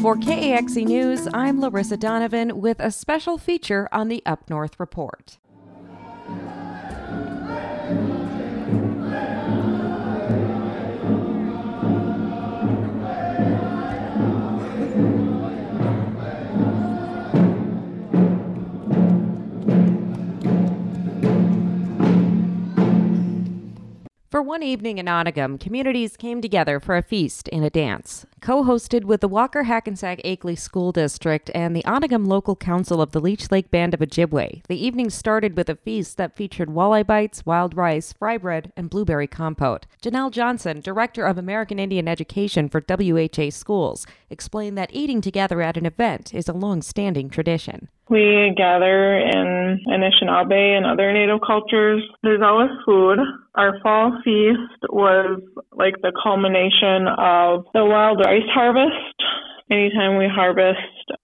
For KAXE News, I'm Larissa Donovan with a special feature on the Up North Report. For one evening in Onigum, communities came together for a feast and a dance. Co hosted with the Walker Hackensack Akeley School District and the Onigum Local Council of the Leech Lake Band of Ojibwe, the evening started with a feast that featured walleye bites, wild rice, fry bread, and blueberry compote. Janelle Johnson, Director of American Indian Education for WHA Schools, explained that eating together at an event is a long standing tradition. We gather in Anishinaabe and other native cultures. There's always food. Our fall feast was like the culmination of the wild rice harvest. Anytime we harvest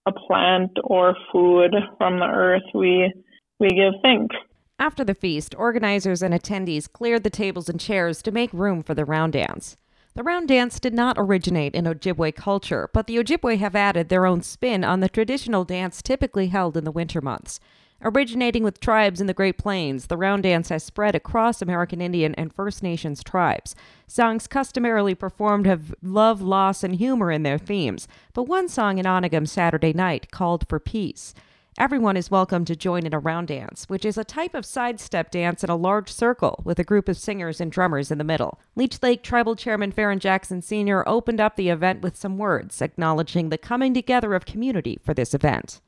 a plant or food from the earth, we we give thanks. After the feast, organizers and attendees cleared the tables and chairs to make room for the round dance. The round dance did not originate in Ojibwe culture, but the Ojibwe have added their own spin on the traditional dance typically held in the winter months. Originating with tribes in the Great Plains, the round dance has spread across American Indian and First Nations tribes. Songs customarily performed have love, loss, and humor in their themes, but one song in Onigum Saturday night called for peace. Everyone is welcome to join in a round dance, which is a type of sidestep dance in a large circle with a group of singers and drummers in the middle. Leech Lake Tribal Chairman Faron Jackson Sr. opened up the event with some words acknowledging the coming together of community for this event.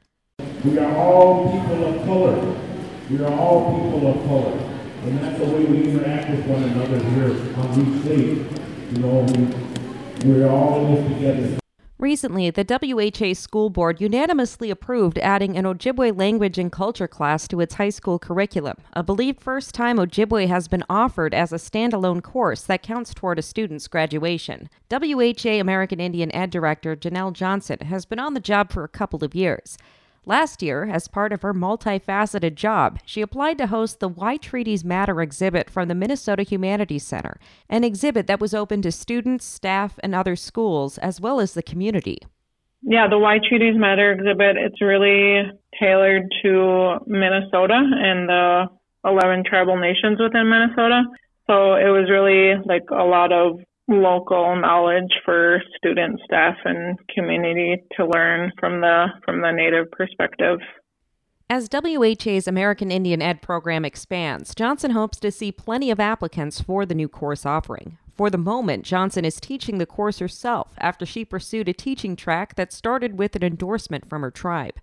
We are all people of color. We are all people of color. And that's the way we interact with one another here on. You know, we, we're all in this together. Recently, the WHA School Board unanimously approved adding an Ojibwe language and culture class to its high school curriculum, a believed first time Ojibwe has been offered as a standalone course that counts toward a student's graduation. WHA American Indian Ed Director Janelle Johnson has been on the job for a couple of years. Last year, as part of her multifaceted job, she applied to host the Why Treaties Matter exhibit from the Minnesota Humanities Center, an exhibit that was open to students, staff, and other schools, as well as the community. Yeah, the Why Treaties Matter exhibit, it's really tailored to Minnesota and the 11 tribal nations within Minnesota. So it was really like a lot of local knowledge for student, staff, and community to learn from the from the native perspective. As WHA's American Indian Ed program expands, Johnson hopes to see plenty of applicants for the new course offering. For the moment, Johnson is teaching the course herself after she pursued a teaching track that started with an endorsement from her tribe.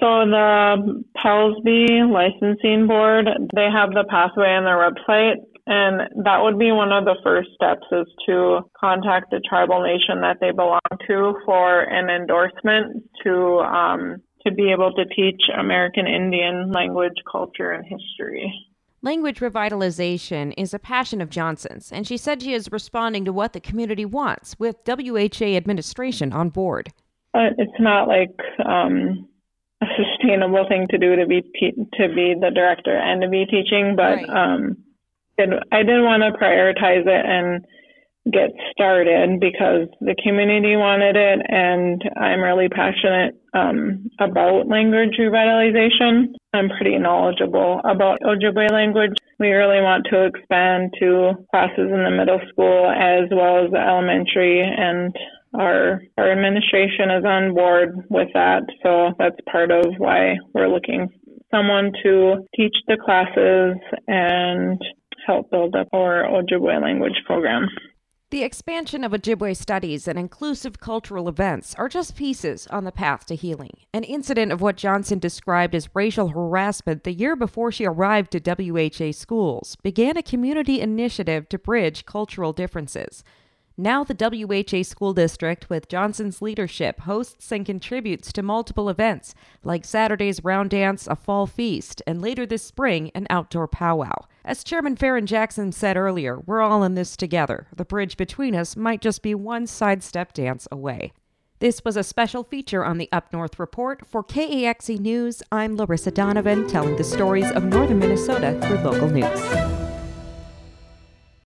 So the PELSB Licensing Board, they have the pathway on their website and that would be one of the first steps is to contact the tribal nation that they belong to for an endorsement to um, to be able to teach American Indian language, culture, and history. Language revitalization is a passion of Johnson's, and she said she is responding to what the community wants with WHA administration on board. Uh, it's not like um, a sustainable thing to do to be to be the director and to be teaching, but right. um, I didn't want to prioritize it and get started because the community wanted it, and I'm really passionate um, about language revitalization. I'm pretty knowledgeable about Ojibwe language. We really want to expand to classes in the middle school as well as the elementary, and our our administration is on board with that. So that's part of why we're looking someone to teach the classes and help build up our Ojibwe language program. The expansion of Ojibwe studies and inclusive cultural events are just pieces on the path to healing. An incident of what Johnson described as racial harassment the year before she arrived to WHA schools began a community initiative to bridge cultural differences. Now, the WHA School District, with Johnson's leadership, hosts and contributes to multiple events like Saturday's Round Dance, a fall feast, and later this spring, an outdoor powwow. As Chairman Faron Jackson said earlier, we're all in this together. The bridge between us might just be one sidestep dance away. This was a special feature on the Up North Report. For KAXE News, I'm Larissa Donovan, telling the stories of northern Minnesota through local news.